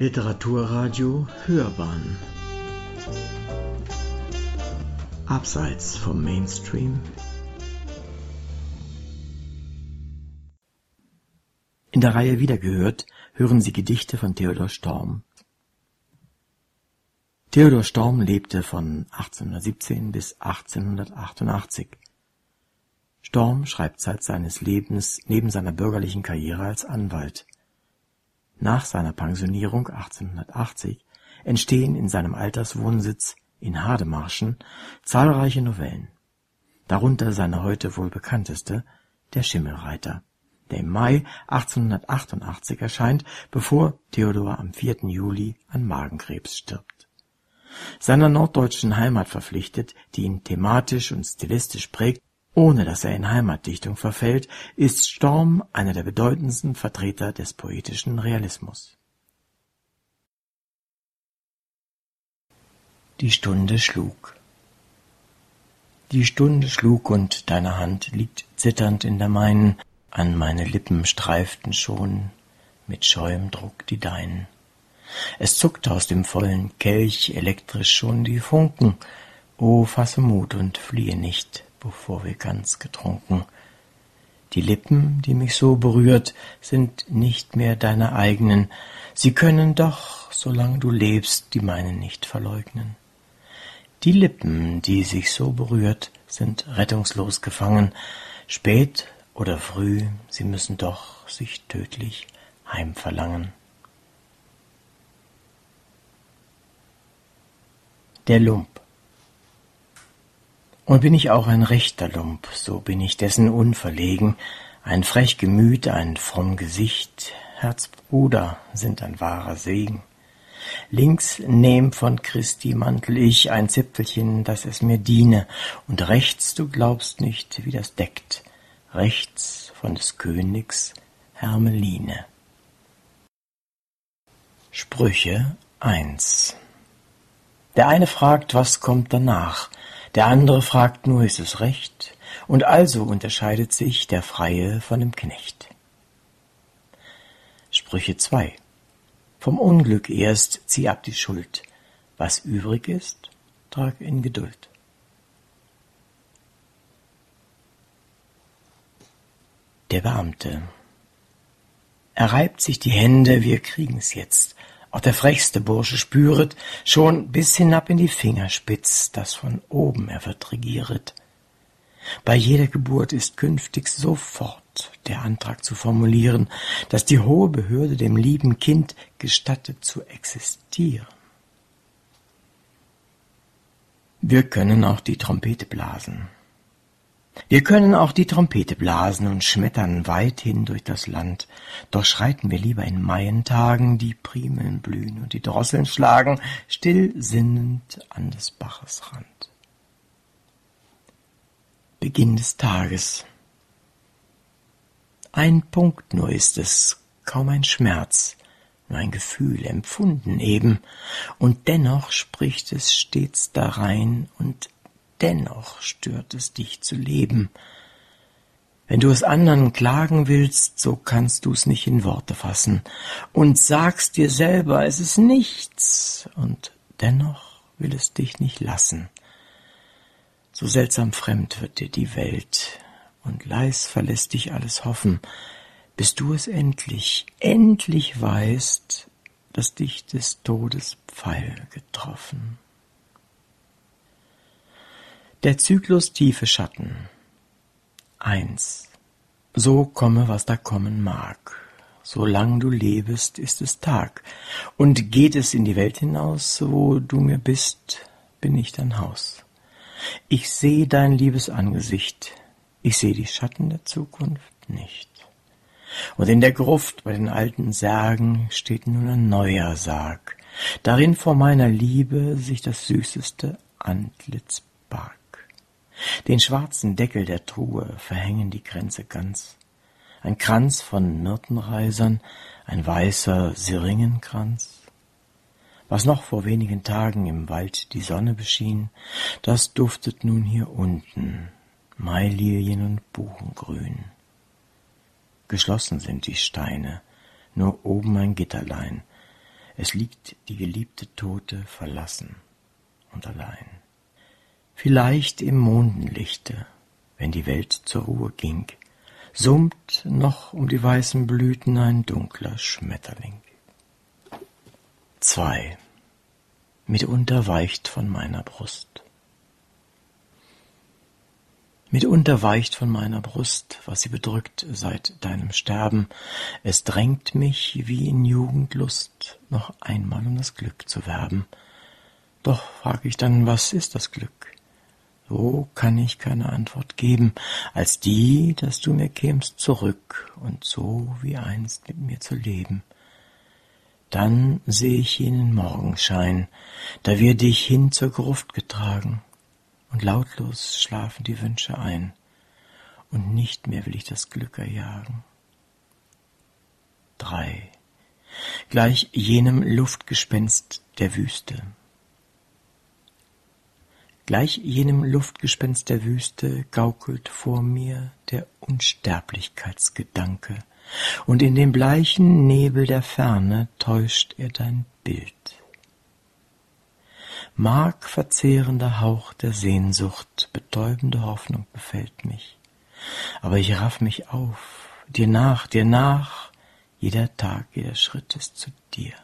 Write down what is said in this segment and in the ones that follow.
Literaturradio Hörbahn Abseits vom Mainstream In der Reihe Wiedergehört hören Sie Gedichte von Theodor Storm. Theodor Storm lebte von 1817 bis 1888. Storm schreibt Zeit seines Lebens neben seiner bürgerlichen Karriere als Anwalt. Nach seiner Pensionierung 1880 entstehen in seinem Alterswohnsitz in Hademarschen zahlreiche Novellen, darunter seine heute wohl bekannteste Der Schimmelreiter, der im Mai 1888 erscheint, bevor Theodor am 4. Juli an Magenkrebs stirbt. Seiner norddeutschen Heimat verpflichtet, die ihn thematisch und stilistisch prägt, ohne dass er in Heimatdichtung verfällt, ist Storm einer der bedeutendsten Vertreter des poetischen Realismus. Die Stunde schlug. Die Stunde schlug und deine Hand liegt zitternd in der meinen, an meine Lippen streiften schon mit scheuem Druck die deinen. Es zuckte aus dem vollen Kelch elektrisch schon die Funken. O fasse Mut und fliehe nicht, bevor wir ganz getrunken. Die Lippen, die mich so berührt, sind nicht mehr deine eigenen. Sie können doch, solange du lebst, die meinen nicht verleugnen. Die Lippen, die sich so berührt, sind rettungslos gefangen. Spät oder früh, sie müssen doch sich tödlich heimverlangen. Der Lump und bin ich auch ein rechter Lump, so bin ich dessen unverlegen, ein frech Gemüt, ein fromm Gesicht, Herzbruder sind ein wahrer Segen. Links nehm von Christi Mantel ich ein Zipfelchen, dass es mir diene, und rechts, du glaubst nicht, wie das deckt, rechts von des Königs Hermeline. Sprüche 1 Der eine fragt, was kommt danach? Der andere fragt nur, ist es recht? Und also unterscheidet sich der Freie von dem Knecht. Sprüche 2 Vom Unglück erst zieh ab die Schuld. Was übrig ist, trag in Geduld. Der Beamte. Er reibt sich die Hände, wir kriegen's jetzt. Auch der frechste Bursche spüret schon bis hinab in die Fingerspitz, dass von oben er wird regieret. Bei jeder Geburt ist künftig sofort der Antrag zu formulieren, dass die hohe Behörde dem lieben Kind gestattet zu existieren. Wir können auch die Trompete blasen. Wir können auch die Trompete blasen und schmettern weithin durch das Land, doch schreiten wir lieber in Maientagen, die Primeln blühen und die Drosseln schlagen, still sinnend an des Baches Rand. Beginn des Tages. Ein Punkt nur ist es, kaum ein Schmerz, nur ein Gefühl, empfunden eben, und dennoch spricht es stets darein und dennoch stört es dich zu leben. Wenn du es anderen klagen willst, so kannst du es nicht in Worte fassen und sagst dir selber, es ist nichts, und dennoch will es dich nicht lassen. So seltsam fremd wird dir die Welt, und leis verlässt dich alles Hoffen, bis du es endlich, endlich weißt, dass dich des Todes Pfeil getroffen. Der Zyklus tiefe Schatten 1. So komme, was da kommen mag. Solang du lebest, ist es Tag. Und geht es in die Welt hinaus, wo du mir bist, bin ich dein Haus. Ich seh dein liebes Angesicht, ich seh die Schatten der Zukunft nicht. Und in der Gruft bei den alten Särgen steht nun ein neuer Sarg, darin vor meiner Liebe sich das süßeste Antlitz barg. Den schwarzen Deckel der Truhe verhängen die Kränze ganz. Ein Kranz von Myrtenreisern, ein weißer Syringenkranz. Was noch vor wenigen Tagen im Wald die Sonne beschien, das duftet nun hier unten, Maililien und Buchengrün. Geschlossen sind die Steine, nur oben ein Gitterlein. Es liegt die geliebte Tote verlassen und allein. Vielleicht im Mondenlichte, wenn die Welt zur Ruhe ging, summt noch um die weißen Blüten ein dunkler Schmetterling. 2. Mitunter weicht von meiner Brust. Mitunter weicht von meiner Brust, was sie bedrückt seit deinem Sterben. Es drängt mich wie in Jugendlust, noch einmal um das Glück zu werben. Doch frag ich dann, was ist das Glück? So kann ich keine Antwort geben, als die, dass du mir kämst zurück und so wie einst mit mir zu leben. Dann seh ich jenen Morgenschein, da wir dich hin zur Gruft getragen, und lautlos schlafen die Wünsche ein, und nicht mehr will ich das Glück erjagen. Drei. Gleich jenem Luftgespenst der Wüste. Gleich jenem Luftgespenst der Wüste gaukelt vor mir der Unsterblichkeitsgedanke, und in dem bleichen Nebel der Ferne täuscht er dein Bild. Markverzehrender Hauch der Sehnsucht, betäubende Hoffnung befällt mich. Aber ich raff mich auf, dir nach, dir nach, jeder Tag, jeder Schritt ist zu dir.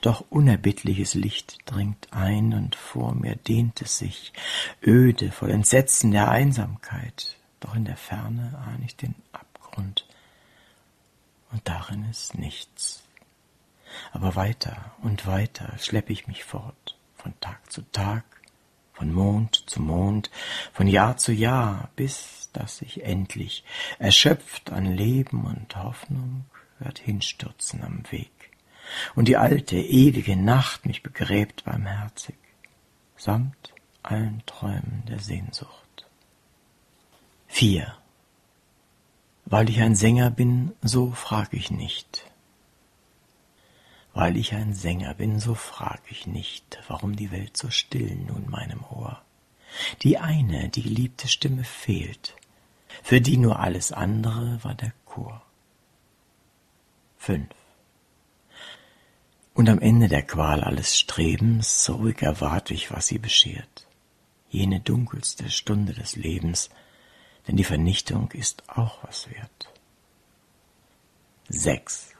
Doch unerbittliches Licht dringt ein und vor mir dehnt es sich, öde, voll Entsetzen der Einsamkeit, doch in der Ferne ahn ich den Abgrund, und darin ist nichts. Aber weiter und weiter schlepp ich mich fort, von Tag zu Tag, von Mond zu Mond, von Jahr zu Jahr, bis dass ich endlich, erschöpft an Leben und Hoffnung, werd hinstürzen am Weg, und die alte, ewige Nacht mich begräbt barmherzig, samt allen Träumen der Sehnsucht. 4. Weil ich ein Sänger bin, so frag ich nicht. Weil ich ein Sänger bin, so frag ich nicht, warum die Welt so still nun meinem Ohr. Die eine, die geliebte Stimme fehlt, für die nur alles andere war der Chor. 5. Und am Ende der Qual alles Strebens, ruhig erwart ich, was sie beschert. Jene dunkelste Stunde des Lebens, denn die Vernichtung ist auch was wert. 6.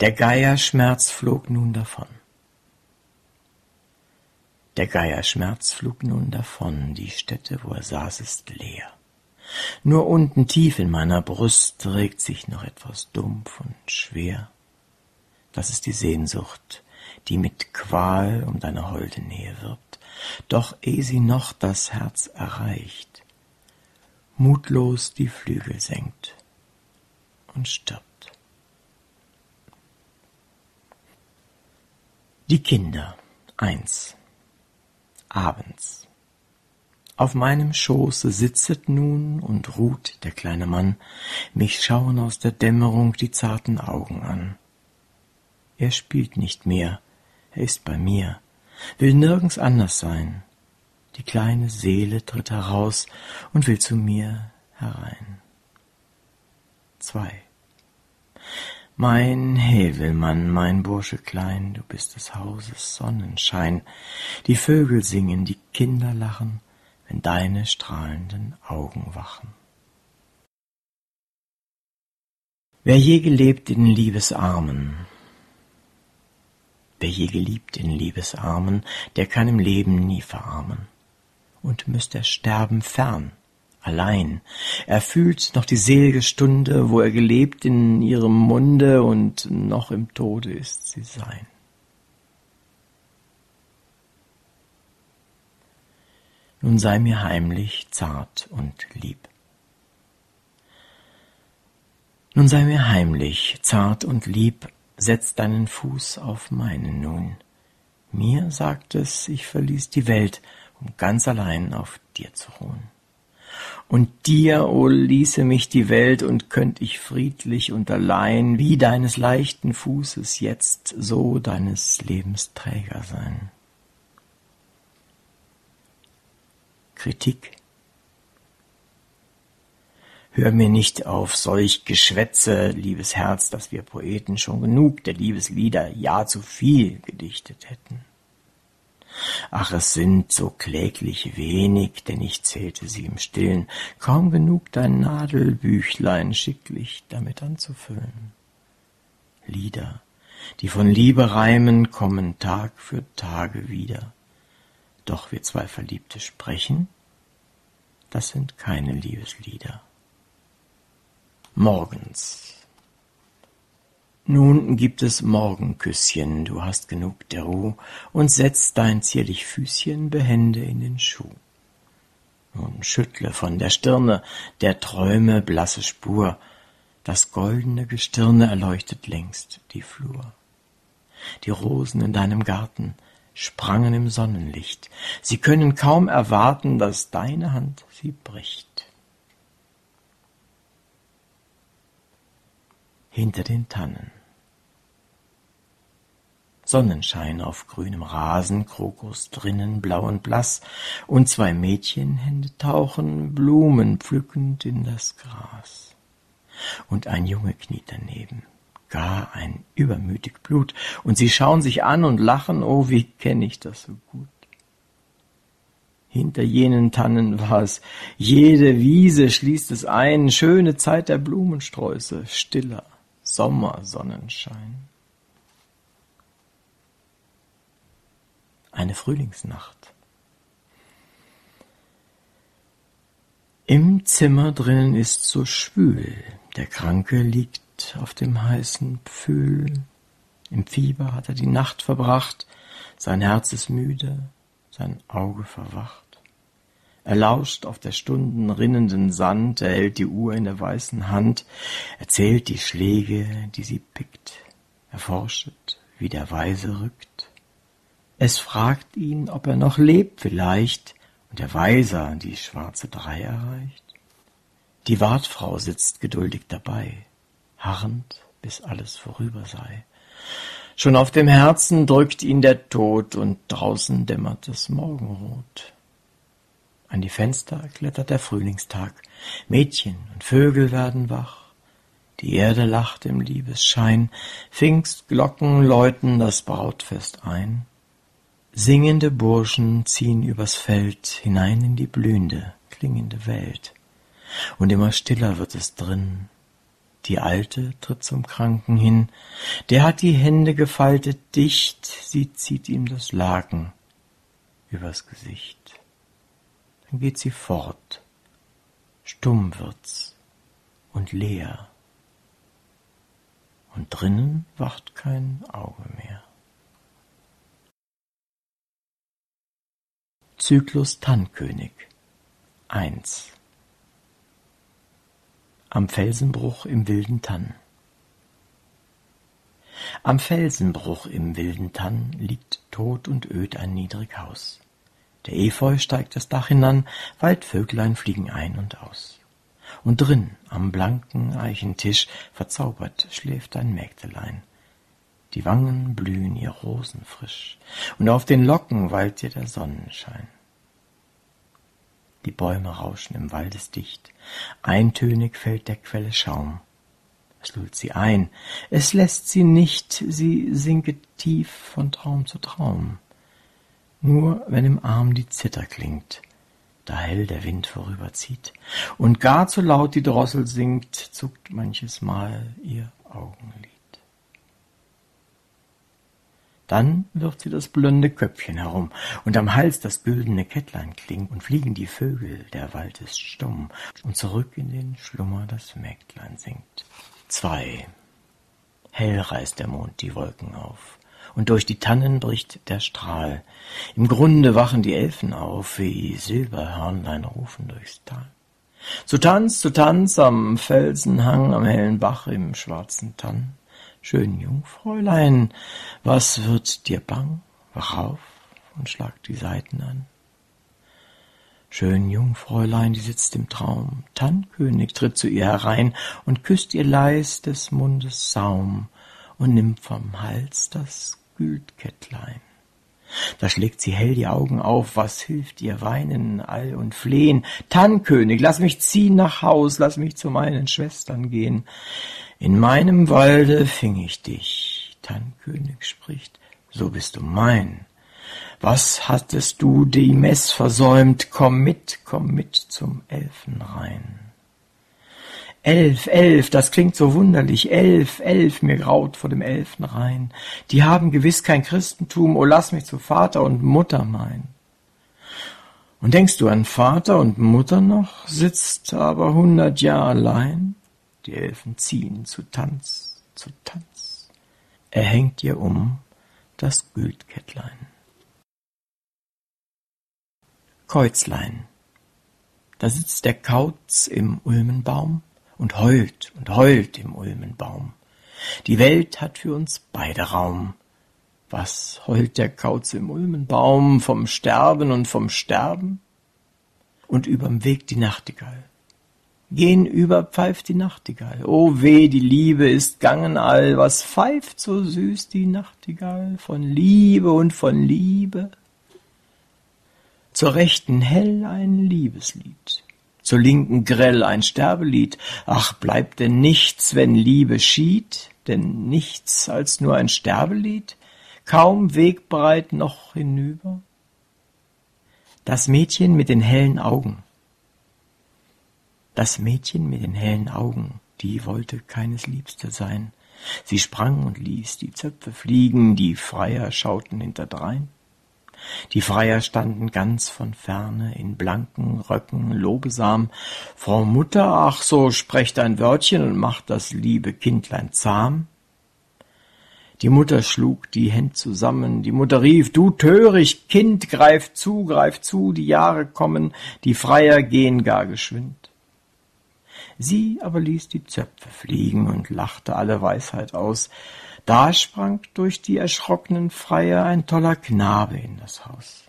Der Geierschmerz flog nun davon. Der Geierschmerz flog nun davon, die Stätte, wo er saß, ist leer. Nur unten tief in meiner Brust regt sich noch etwas dumpf und schwer. Das ist die Sehnsucht, die mit Qual um deine holde Nähe wirbt, doch eh sie noch das Herz erreicht, mutlos die Flügel senkt und stirbt. Die Kinder. Eins. Abends. Auf meinem Schoße sitzet nun und ruht der kleine Mann, mich schauen aus der Dämmerung die zarten Augen an. Er spielt nicht mehr, er ist bei mir, will nirgends anders sein, die kleine Seele tritt heraus und will zu mir herein. 2. Mein Hävelmann, mein Bursche klein, du bist des Hauses Sonnenschein. Die Vögel singen, die Kinder lachen, wenn deine strahlenden Augen wachen. Wer je gelebt in Liebesarmen, wer je geliebt in Liebesarmen, der kann im Leben nie verarmen und müsst er sterben fern, allein. Er fühlt noch die selge Stunde, wo er gelebt in ihrem Munde und noch im Tode ist sie sein. Nun sei mir heimlich zart und lieb. Nun sei mir heimlich zart und lieb, setz deinen Fuß auf meinen nun. Mir sagt es, ich verließ die Welt, um ganz allein auf dir zu ruhen. Und dir, o oh, ließe mich die Welt, und könnt ich friedlich und allein, wie deines leichten Fußes jetzt, so deines Lebens Träger sein. Kritik Hör mir nicht auf solch Geschwätze, liebes Herz, dass wir Poeten schon genug der Liebeslieder, ja zu viel gedichtet hätten. Ach, es sind so kläglich wenig, denn ich zählte sie im Stillen, kaum genug dein Nadelbüchlein schicklich damit anzufüllen. Lieder, die von Liebe reimen, kommen Tag für Tage wieder. Doch wir zwei Verliebte sprechen, das sind keine Liebeslieder morgens. Nun gibt es Morgenküsschen, du hast genug der Ruh und setzt dein zierlich Füßchen behende in den Schuh. Nun schüttle von der Stirne der Träume blasse Spur, das goldene Gestirne erleuchtet längst die Flur. Die Rosen in deinem Garten sprangen im Sonnenlicht, sie können kaum erwarten, dass deine Hand sie bricht. Hinter den Tannen. Sonnenschein auf grünem Rasen, Krokus drinnen, blau und blass, und zwei Mädchenhände tauchen, Blumen pflückend in das Gras. Und ein Junge kniet daneben, gar ein übermütig Blut, und sie schauen sich an und lachen, oh, wie kenn ich das so gut. Hinter jenen Tannen war es, jede Wiese schließt es ein, schöne Zeit der Blumensträuße, stiller, Sommersonnenschein. Eine Frühlingsnacht. Im Zimmer drinnen ist so schwül, der Kranke liegt auf dem heißen Pfühl. Im Fieber hat er die Nacht verbracht, sein Herz ist müde, sein Auge verwacht. Er lauscht auf der Stunden rinnenden Sand, er hält die Uhr in der weißen Hand, er zählt die Schläge, die sie pickt, er forschet, wie der Weise rückt. Es fragt ihn, ob er noch lebt vielleicht, und der Weiser die schwarze Drei erreicht. Die Wartfrau sitzt geduldig dabei, harrend, bis alles vorüber sei. Schon auf dem Herzen drückt ihn der Tod, und draußen dämmert das Morgenrot. An die Fenster klettert der Frühlingstag. Mädchen und Vögel werden wach. Die Erde lacht im Liebesschein. Pfingstglocken läuten das Brautfest ein. Singende Burschen ziehen übers Feld hinein in die blühende, klingende Welt. Und immer stiller wird es drin. Die Alte tritt zum Kranken hin. Der hat die Hände gefaltet dicht. Sie zieht ihm das Laken übers Gesicht dann geht sie fort. Stumm wird's und leer. Und drinnen wacht kein Auge mehr. Zyklus Tannkönig 1 Am Felsenbruch im wilden Tann Am Felsenbruch im wilden Tann liegt tot und öd ein niedrig Haus. Der Efeu steigt das Dach hinan, Waldvöglein fliegen ein und aus. Und drin, am blanken Eichentisch, verzaubert schläft ein Mägdelein. Die Wangen blühen ihr rosenfrisch, und auf den Locken wallt ihr der Sonnenschein. Die Bäume rauschen im Waldesdicht, eintönig fällt der Quelle Schaum. Es lullt sie ein, es lässt sie nicht, sie sinket tief von Traum zu Traum nur wenn im Arm die Zither klingt, da hell der Wind vorüberzieht, und gar zu laut die Drossel singt, zuckt manches Mal ihr Augenlid. Dann wirft sie das blonde Köpfchen herum, und am Hals das güldene Kettlein klingt, und fliegen die Vögel, der Wald ist stumm, und zurück in den Schlummer das Mägdlein singt. Zwei. Hell reißt der Mond die Wolken auf, und durch die Tannen bricht der Strahl. Im Grunde wachen die Elfen auf, wie Silberhörnlein rufen durchs Tal. Zu Tanz, zu Tanz am Felsenhang, am hellen Bach im schwarzen Tann. Schön Jungfräulein, was wird dir bang? Wach auf und schlag die Saiten an. Schön Jungfräulein, die sitzt im Traum, Tannkönig tritt zu ihr herein und küsst ihr leis des Mundes Saum und nimmt vom Hals das Güldkettlein. Da schlägt sie hell die Augen auf, was hilft ihr weinen, all und flehen? Tannkönig, lass mich ziehen nach Haus, lass mich zu meinen Schwestern gehen. In meinem Walde fing ich dich. Tannkönig spricht, so bist du mein. Was hattest du die Mess versäumt? Komm mit, komm mit zum Elfenrein. Elf, elf, das klingt so wunderlich. Elf, elf, mir graut vor dem Elfenrein. Die haben gewiss kein Christentum, oh lass mich zu Vater und Mutter mein. Und denkst du an Vater und Mutter noch, sitzt aber hundert Jahr allein? Die Elfen ziehen zu Tanz, zu Tanz. Er hängt ihr um das Gültkettlein. Käuzlein. Da sitzt der Kauz im Ulmenbaum, und heult und heult im Ulmenbaum. Die Welt hat für uns beide Raum. Was heult der Kauz im Ulmenbaum vom Sterben und vom Sterben? Und überm Weg die Nachtigall. Gehen über pfeift die Nachtigall. O weh, die Liebe ist gangen all. Was pfeift so süß die Nachtigall von Liebe und von Liebe? Zur Rechten hell ein Liebeslied zur Linken grell ein Sterbelied. Ach, bleibt denn nichts, wenn Liebe schied, denn nichts als nur ein Sterbelied, kaum wegbreit noch hinüber? Das Mädchen mit den hellen Augen. Das Mädchen mit den hellen Augen, die wollte keines Liebste sein. Sie sprang und ließ die Zöpfe fliegen, die Freier schauten hinterdrein. Die Freier standen ganz von ferne in blanken Röcken lobesam. Frau Mutter, ach so, sprecht ein Wörtchen und macht das liebe Kindlein zahm. Die Mutter schlug die Händ zusammen, die Mutter rief, du töricht Kind, greif zu, greif zu, die Jahre kommen, die Freier gehen gar geschwind. Sie aber ließ die Zöpfe fliegen und lachte alle Weisheit aus. Da sprang durch die erschrockenen Freier ein toller Knabe in das Haus.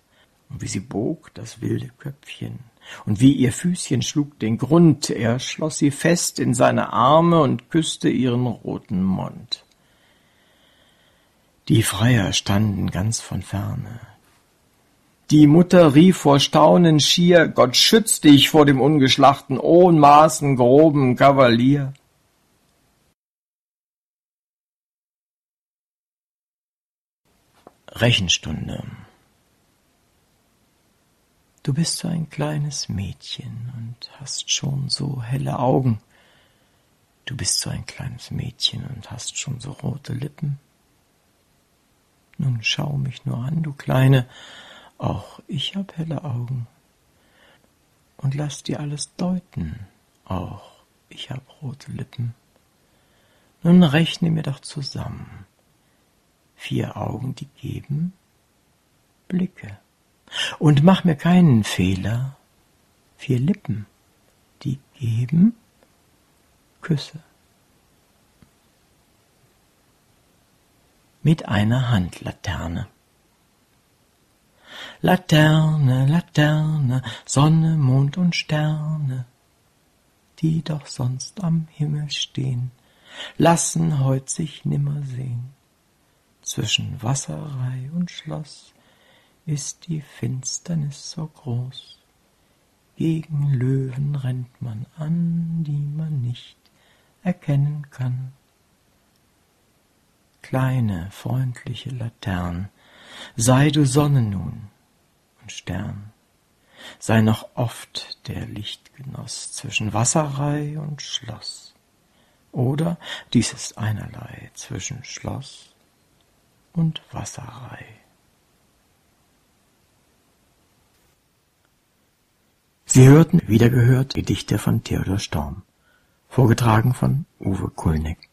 Und wie sie bog das wilde Köpfchen, und wie ihr Füßchen schlug den Grund, er schloss sie fest in seine Arme und küsste ihren roten Mund. Die Freier standen ganz von ferne. Die Mutter rief vor Staunen schier, Gott schütz dich vor dem ungeschlachten, ohnmaßen groben Kavalier. Rechenstunde. Du bist so ein kleines Mädchen und hast schon so helle Augen. Du bist so ein kleines Mädchen und hast schon so rote Lippen. Nun schau mich nur an, du Kleine, auch ich hab helle Augen. Und lass dir alles deuten, auch ich hab rote Lippen. Nun rechne mir doch zusammen vier Augen, die geben Blicke. Und mach mir keinen Fehler, vier Lippen, die geben Küsse. Mit einer Handlaterne. Laterne, Laterne, Sonne, Mond und Sterne, die doch sonst am Himmel stehn, lassen heut sich nimmer sehn. Zwischen Wasserrei und Schloss ist die Finsternis so groß. Gegen Löwen rennt man an, die man nicht erkennen kann. Kleine, freundliche Latern, sei du Sonne nun Stern, sei noch oft der Lichtgenoss zwischen Wasserrei und Schloss. Oder dies ist einerlei zwischen Schloss und Wasserrei. Sie hörten wiedergehört Gedichte von Theodor Storm, vorgetragen von Uwe Kulnig.